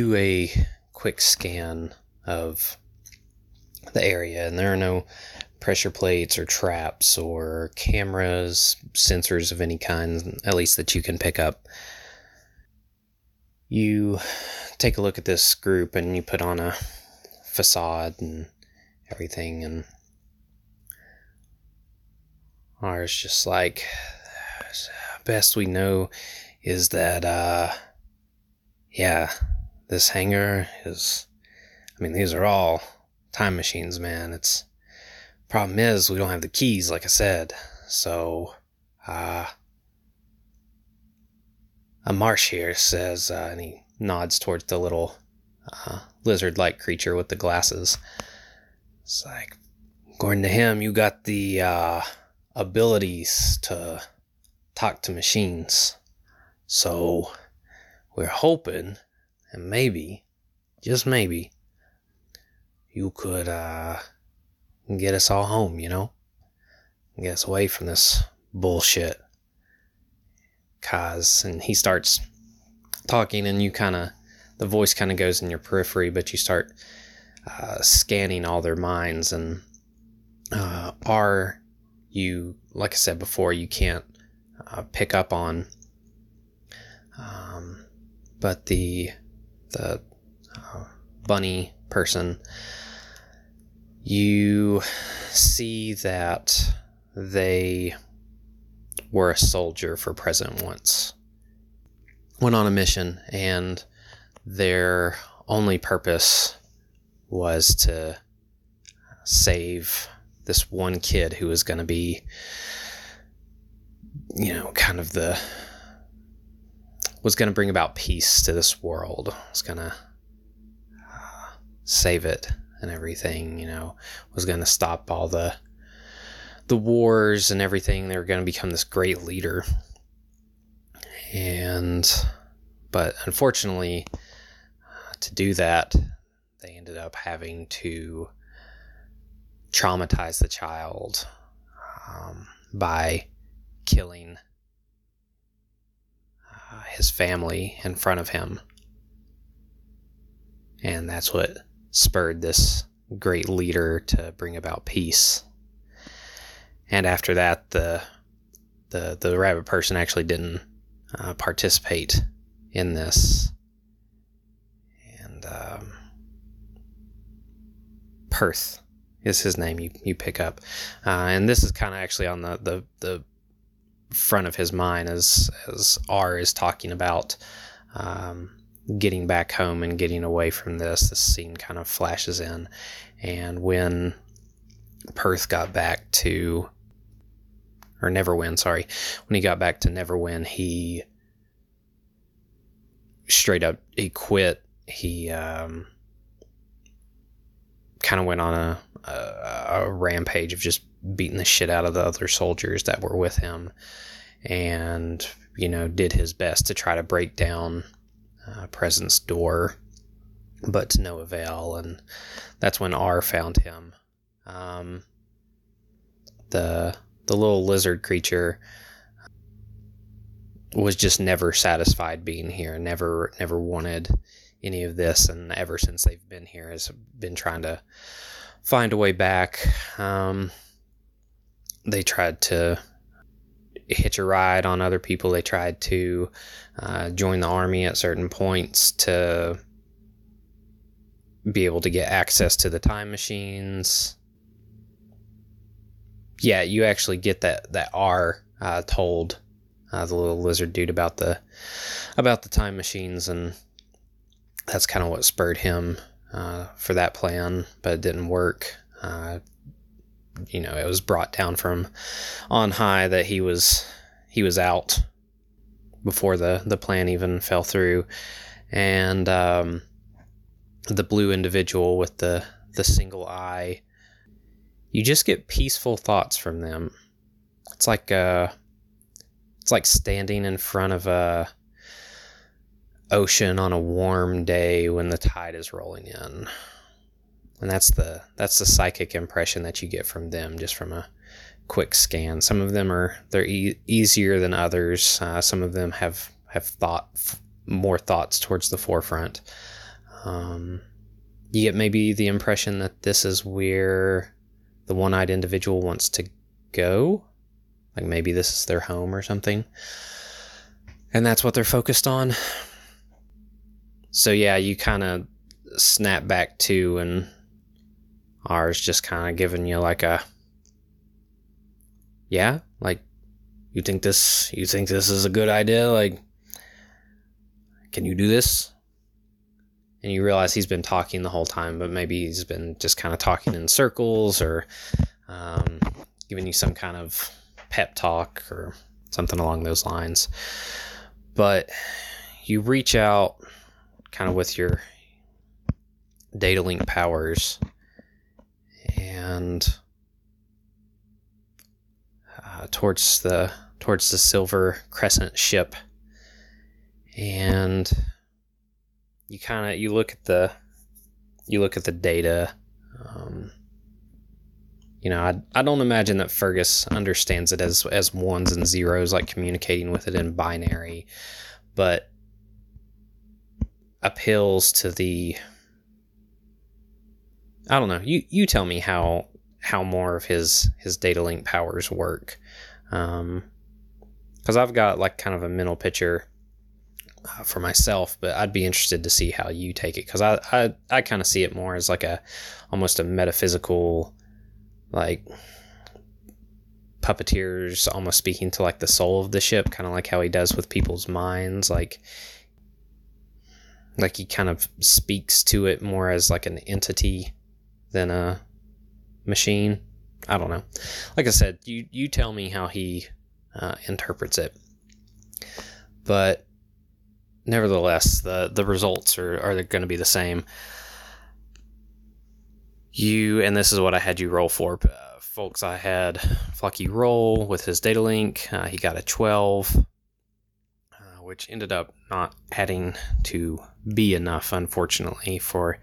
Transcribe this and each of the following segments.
do a quick scan of the area, and there are no pressure plates or traps or cameras, sensors of any kind, at least that you can pick up. You take a look at this group and you put on a facade and everything, and ours just like best we know is that uh yeah this hangar is i mean these are all time machines man it's problem is we don't have the keys like i said so uh a marsh here says uh, and he nods towards the little uh, lizard like creature with the glasses. It's like, according to him, you got the uh, abilities to talk to machines. So we're hoping, and maybe, just maybe, you could uh, get us all home, you know? Get us away from this bullshit. Cause, and he starts talking, and you kind of, the voice kind of goes in your periphery, but you start uh, scanning all their minds. And uh, are you, like I said before, you can't uh, pick up on, um, but the the uh, bunny person, you see that they were a soldier for Present once went on a mission, and their only purpose was to save this one kid who was going to be, you know, kind of the was going to bring about peace to this world. Was going to uh, save it and everything. You know, was going to stop all the the wars and everything. They were going to become this great leader and but unfortunately uh, to do that they ended up having to traumatize the child um, by killing his family in front of him and that's what spurred this great leader to bring about peace and after that the the the rabbit person actually didn't uh, participate in this. And um, Perth is his name. You you pick up, uh, and this is kind of actually on the, the the front of his mind as as R is talking about. Um, getting back home and getting away from this, this scene kind of flashes in. And when Perth got back to or Neverwin, sorry. When he got back to Neverwin, he straight up he quit. He um, kind of went on a, a, a rampage of just beating the shit out of the other soldiers that were with him, and you know did his best to try to break down uh, Present's door, but to no avail. And that's when R found him. Um, the the little lizard creature was just never satisfied being here never never wanted any of this and ever since they've been here has been trying to find a way back. Um, they tried to hitch a ride on other people. They tried to uh, join the army at certain points to be able to get access to the time machines. Yeah, you actually get that that R uh, told uh, the little lizard dude about the about the time machines, and that's kind of what spurred him uh, for that plan, but it didn't work. Uh, you know, it was brought down from on high that he was he was out before the the plan even fell through, and um, the blue individual with the the single eye you just get peaceful thoughts from them. It's like uh it's like standing in front of a ocean on a warm day when the tide is rolling in. And that's the that's the psychic impression that you get from them just from a quick scan. Some of them are they're e- easier than others. Uh, some of them have have thought f- more thoughts towards the forefront. Um, you get maybe the impression that this is where the one eyed individual wants to go. Like maybe this is their home or something. And that's what they're focused on. So, yeah, you kind of snap back to, and ours just kind of giving you like a, yeah, like you think this, you think this is a good idea? Like, can you do this? and you realize he's been talking the whole time, but maybe he's been just kind of talking in circles or um, giving you some kind of pep talk or something along those lines. But you reach out kind of with your data link powers and uh, towards the towards the silver crescent ship and you kind of you look at the you look at the data. Um, you know, I, I don't imagine that Fergus understands it as as ones and zeros, like communicating with it in binary, but appeals to the. I don't know. You you tell me how how more of his his data link powers work, Um um, I've got like kind of a mental picture uh, for myself, but I'd be interested to see how you take it because I I, I kind of see it more as like a almost a metaphysical like puppeteers almost speaking to like the soul of the ship, kind of like how he does with people's minds, like like he kind of speaks to it more as like an entity than a machine. I don't know. Like I said, you you tell me how he uh, interprets it, but nevertheless, the the results are are going to be the same. You and this is what I had you roll for, uh, folks. I had Flocky roll with his data link. Uh, he got a twelve, uh, which ended up not adding to be enough, unfortunately, for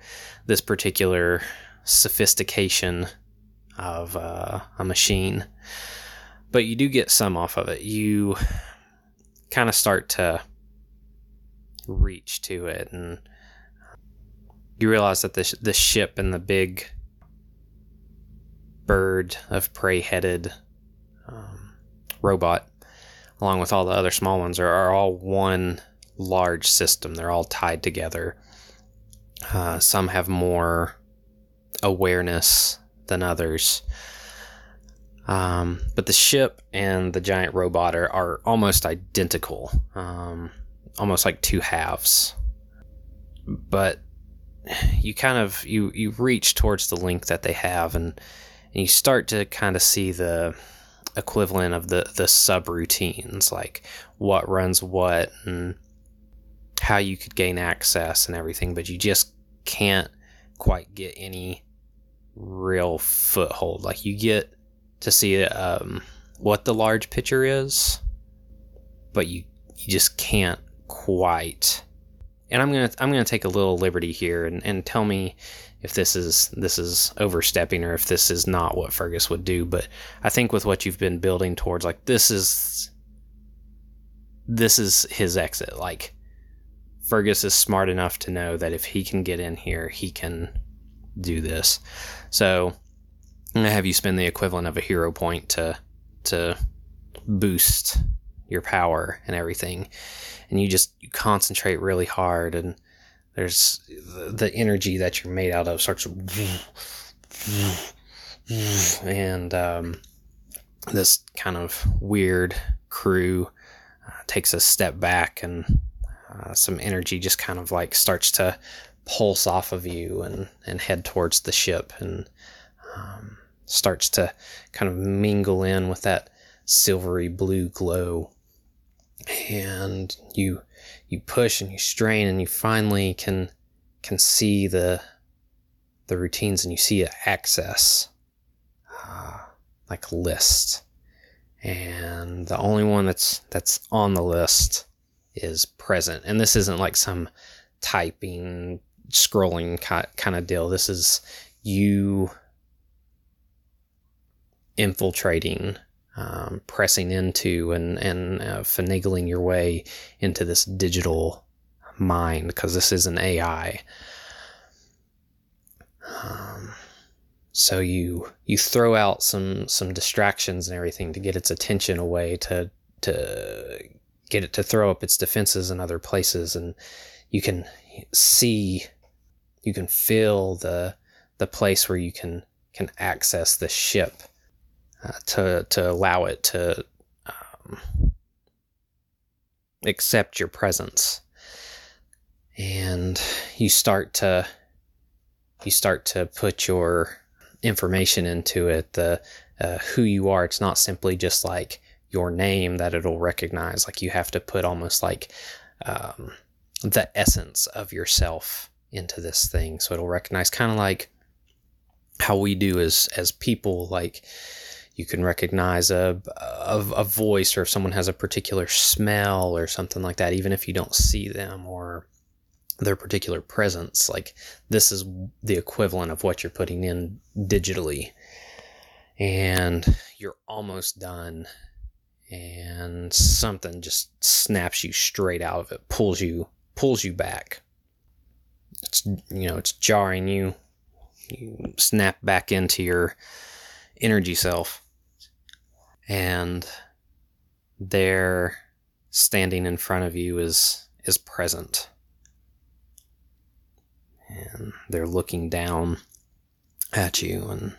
this particular sophistication of uh, a machine. But you do get some off of it. You kind of start to reach to it, and you realize that the the ship and the big bird of prey headed um, robot, along with all the other small ones, are, are all one large system. They're all tied together. Uh, some have more awareness than others. Um, but the ship and the giant robot are, are almost identical. Um, almost like two halves. But you kind of you you reach towards the link that they have and, and you start to kind of see the equivalent of the the subroutines like what runs what and how you could gain access and everything but you just can't quite get any real foothold like you get to see um, what the large picture is but you you just can't quite. And I'm gonna I'm gonna take a little liberty here and, and tell me if this is this is overstepping or if this is not what Fergus would do. But I think with what you've been building towards, like this is this is his exit. Like Fergus is smart enough to know that if he can get in here, he can do this. So I'm gonna have you spend the equivalent of a hero point to to boost your power and everything and you just you concentrate really hard and there's the, the energy that you're made out of starts and um, this kind of weird crew uh, takes a step back and uh, some energy just kind of like starts to pulse off of you and, and head towards the ship and um, starts to kind of mingle in with that silvery blue glow. And you you push and you strain and you finally can can see the the routines and you see a access uh, like list. And the only one that's that's on the list is present and this isn't like some typing scrolling kind of deal this is you infiltrating um, pressing into and and uh, finagling your way into this digital mind because this is an AI. Um, so you you throw out some some distractions and everything to get its attention away to to get it to throw up its defenses in other places and you can see you can feel the the place where you can can access the ship uh, to to allow it to um, accept your presence. And you start to you start to put your information into it the uh, who you are. It's not simply just like your name that it'll recognize. Like you have to put almost like um, the essence of yourself into this thing. So it'll recognize kind of like how we do as as people. Like you can recognize a, a, a voice or if someone has a particular smell or something like that even if you don't see them or their particular presence. Like this is the equivalent of what you're putting in digitally. And you're almost done and something just snaps you straight out of it pulls you pulls you back. It's you know it's jarring you. You snap back into your energy self. And there standing in front of you is is present. And they're looking down at you and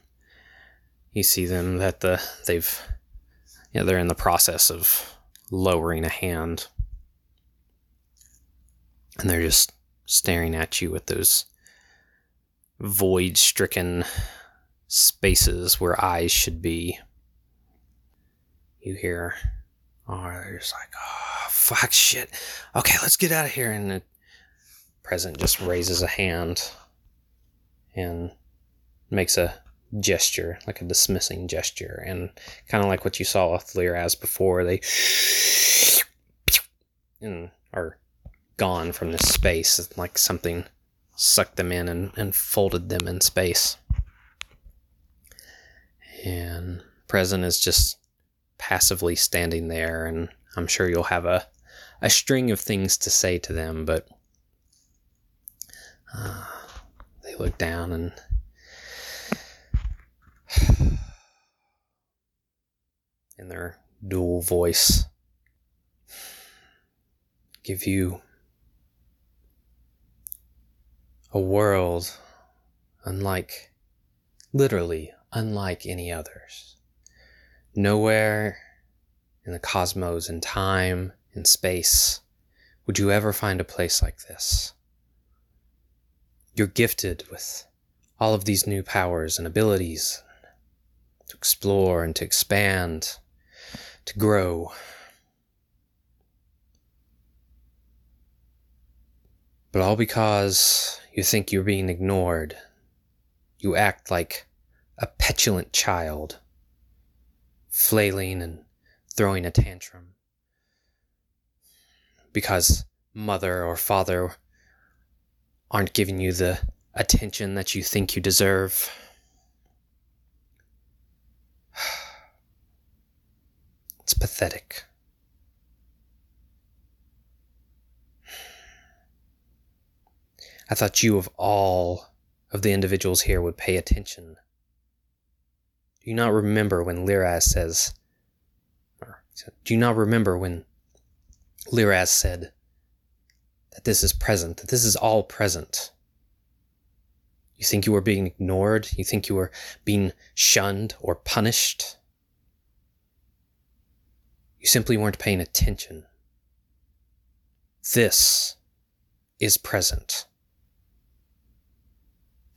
you see them that the they've know, they're in the process of lowering a hand and they're just staring at you with those void stricken spaces where eyes should be. You hear, oh, they're just like, oh, fuck shit. Okay, let's get out of here. And the present just raises a hand and makes a gesture, like a dismissing gesture. And kind of like what you saw with Liraz before, they and are gone from this space. Like something sucked them in and, and folded them in space. And present is just passively standing there, and I'm sure you'll have a, a string of things to say to them, but uh, they look down and in their dual voice give you a world unlike, literally unlike any others. Nowhere in the cosmos, in time, in space, would you ever find a place like this. You're gifted with all of these new powers and abilities to explore and to expand, to grow. But all because you think you're being ignored. You act like a petulant child, flailing and throwing a tantrum. Because mother or father aren't giving you the attention that you think you deserve. It's pathetic. I thought you, of all of the individuals here, would pay attention. Do you not remember when Liraz says, do you not remember when Liraz said that this is present, that this is all present? You think you were being ignored? You think you were being shunned or punished? You simply weren't paying attention. This is present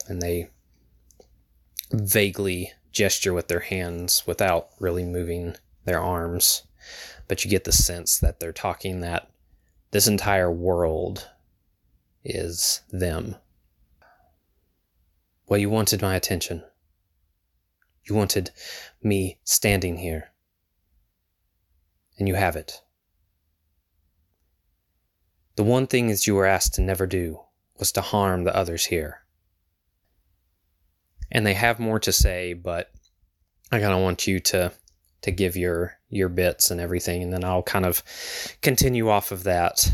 and they vaguely gesture with their hands without really moving their arms. But you get the sense that they're talking that this entire world is them. Well, you wanted my attention. You wanted me standing here. And you have it. The one thing that you were asked to never do was to harm the others here and they have more to say, but I kind of want you to to give your your bits and everything, and then I'll kind of continue off of that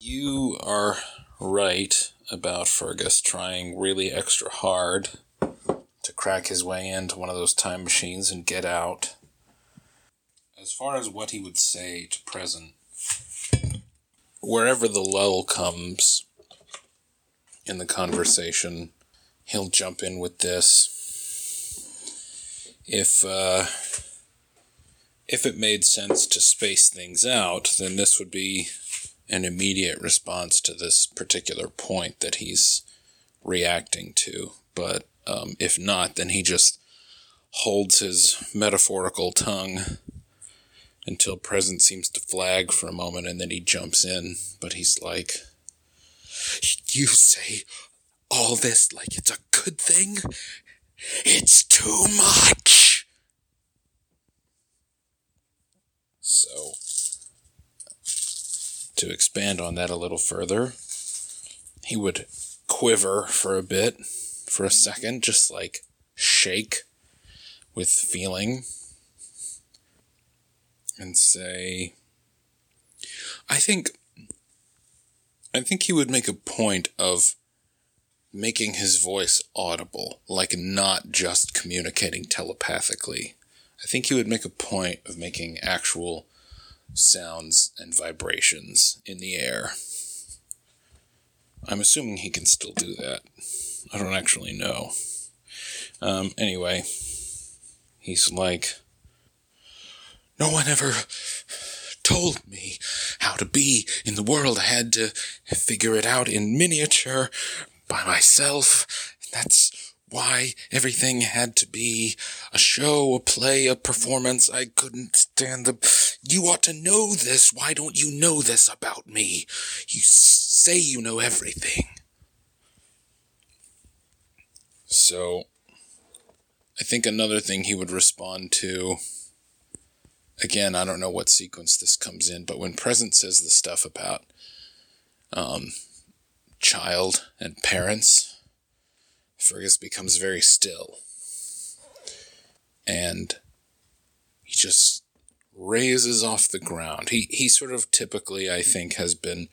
You are right about Fergus trying really extra hard to crack his way into one of those time machines and get out. As far as what he would say to present, wherever the lull comes in the conversation, he'll jump in with this. If uh, if it made sense to space things out, then this would be an immediate response to this particular point that he's reacting to. But um, if not, then he just holds his metaphorical tongue until present seems to flag for a moment and then he jumps in. But he's like, You say all this like it's a good thing? It's too much! So, to expand on that a little further, he would quiver for a bit, for a second, just like shake with feeling, and say, I think. I think he would make a point of making his voice audible, like not just communicating telepathically. I think he would make a point of making actual sounds and vibrations in the air. I'm assuming he can still do that. I don't actually know. Um, anyway, he's like, No one ever told me how to be in the world. I had to figure it out in miniature by myself. That's why everything had to be a show, a play, a performance. I couldn't stand the. You ought to know this. Why don't you know this about me? You say you know everything. So, I think another thing he would respond to. Again, I don't know what sequence this comes in, but when Present says the stuff about um, child and parents, Fergus becomes very still. And he just raises off the ground. He he sort of typically, I think, has been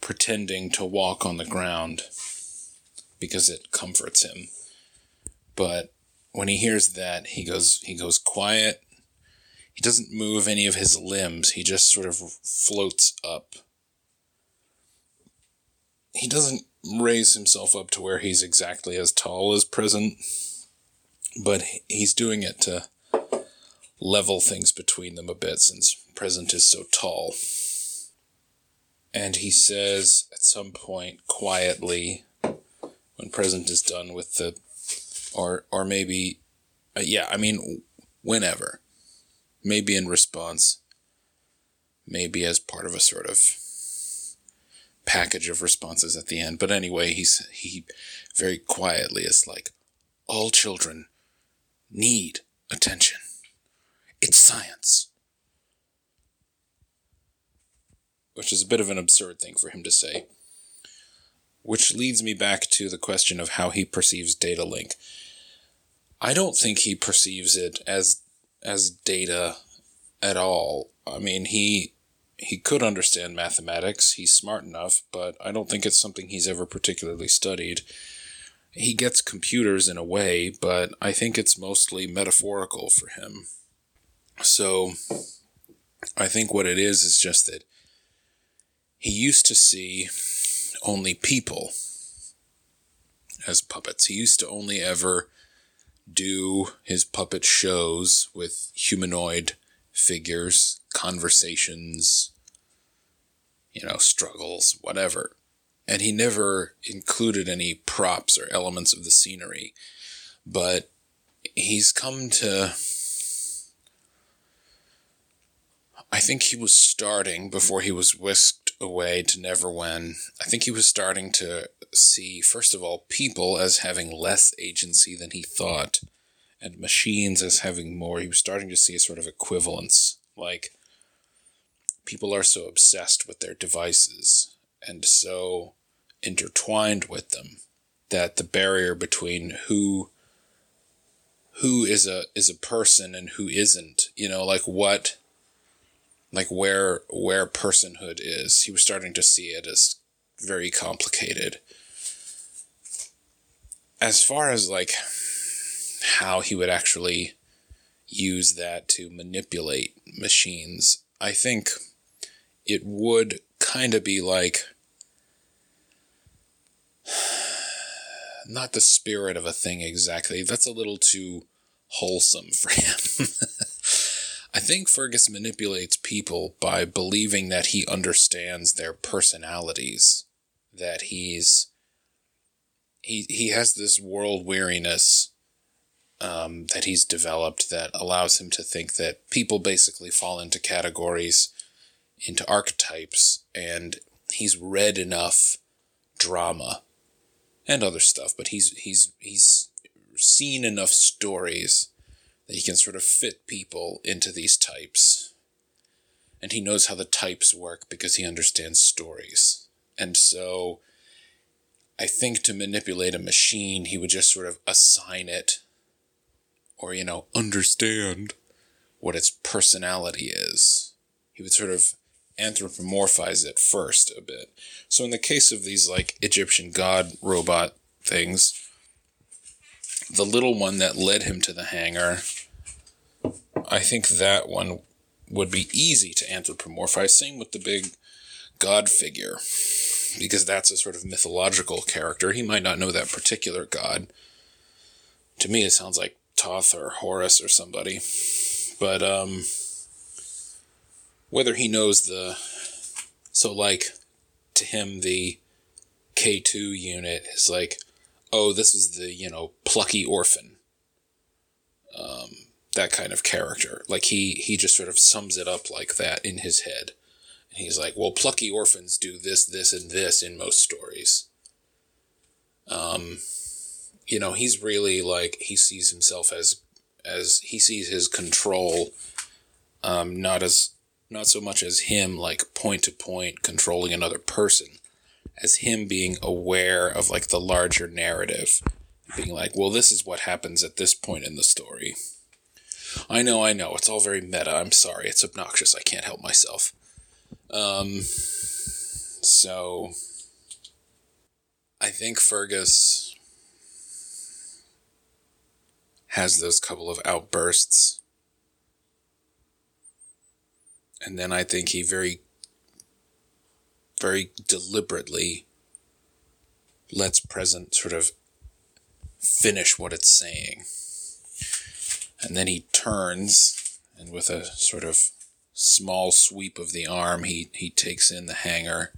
pretending to walk on the ground because it comforts him. But when he hears that, he goes he goes quiet. He doesn't move any of his limbs. He just sort of floats up he doesn't raise himself up to where he's exactly as tall as present, but he's doing it to level things between them a bit since present is so tall. And he says at some point quietly, when present is done with the, or or maybe, uh, yeah, I mean, whenever, maybe in response, maybe as part of a sort of package of responses at the end. But anyway, he's he very quietly is like, all children need attention. It's science. Which is a bit of an absurd thing for him to say. Which leads me back to the question of how he perceives data link. I don't think he perceives it as as data at all. I mean, he he could understand mathematics. He's smart enough, but I don't think it's something he's ever particularly studied. He gets computers in a way, but I think it's mostly metaphorical for him. So I think what it is is just that he used to see only people as puppets. He used to only ever do his puppet shows with humanoid figures, conversations, you know, struggles, whatever. And he never included any props or elements of the scenery. But he's come to. I think he was starting before he was whisked away to Neverwhen. I think he was starting to see, first of all, people as having less agency than he thought and machines as having more. He was starting to see a sort of equivalence. Like, people are so obsessed with their devices and so intertwined with them that the barrier between who who is a is a person and who isn't you know like what like where where personhood is. He was starting to see it as very complicated. As far as like how he would actually use that to manipulate machines, I think it would kind of be like not the spirit of a thing exactly. That's a little too wholesome for him. I think Fergus manipulates people by believing that he understands their personalities, that he's he he has this world weariness um, that he's developed that allows him to think that people basically fall into categories, into archetypes, and he's read enough drama and other stuff, but he's he's he's seen enough stories that he can sort of fit people into these types. And he knows how the types work because he understands stories. And so I think to manipulate a machine, he would just sort of assign it or, you know, understand what its personality is. He would sort of anthropomorphize it first a bit. So in the case of these like Egyptian god robot things, the little one that led him to the hangar, I think that one would be easy to anthropomorphize. Same with the big god figure, because that's a sort of mythological character. He might not know that particular god. To me, it sounds like Thoth or Horus or somebody. But, um, whether he knows the, so like, to him, the K2 unit is like, oh, this is the, you know, plucky orphan. Um, that kind of character. Like he, he just sort of sums it up like that in his head. And he's like, well, plucky orphans do this, this, and this in most stories. Um, you know, he's really like, he sees himself as, as he sees his control, um, not as, not so much as him like point to point controlling another person as him being aware of like the larger narrative, being like, well, this is what happens at this point in the story. I know, I know, it's all very meta. I'm sorry, it's obnoxious. I can't help myself. Um, so I think Fergus has those couple of outbursts. And then I think he very very deliberately lets present sort of finish what it's saying. And then he turns and with a sort of small sweep of the arm, he, he takes in the hangar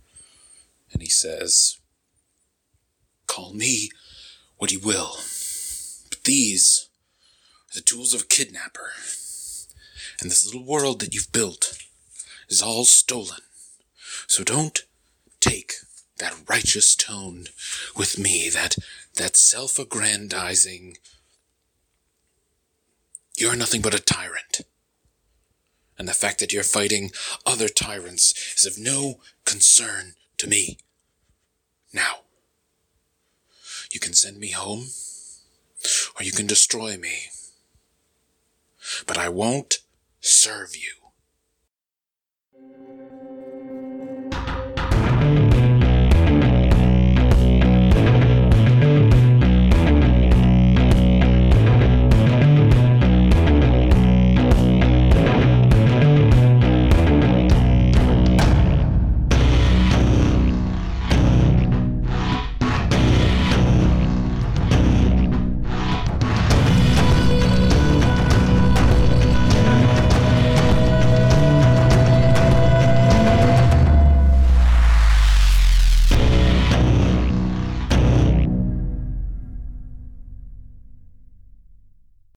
and he says, Call me what you will, but these are the tools of a kidnapper. And this little world that you've built is all stolen. So don't take that righteous tone with me, that, that self-aggrandizing, you're nothing but a tyrant. And the fact that you're fighting other tyrants is of no concern to me. Now, you can send me home, or you can destroy me. But I won't serve you.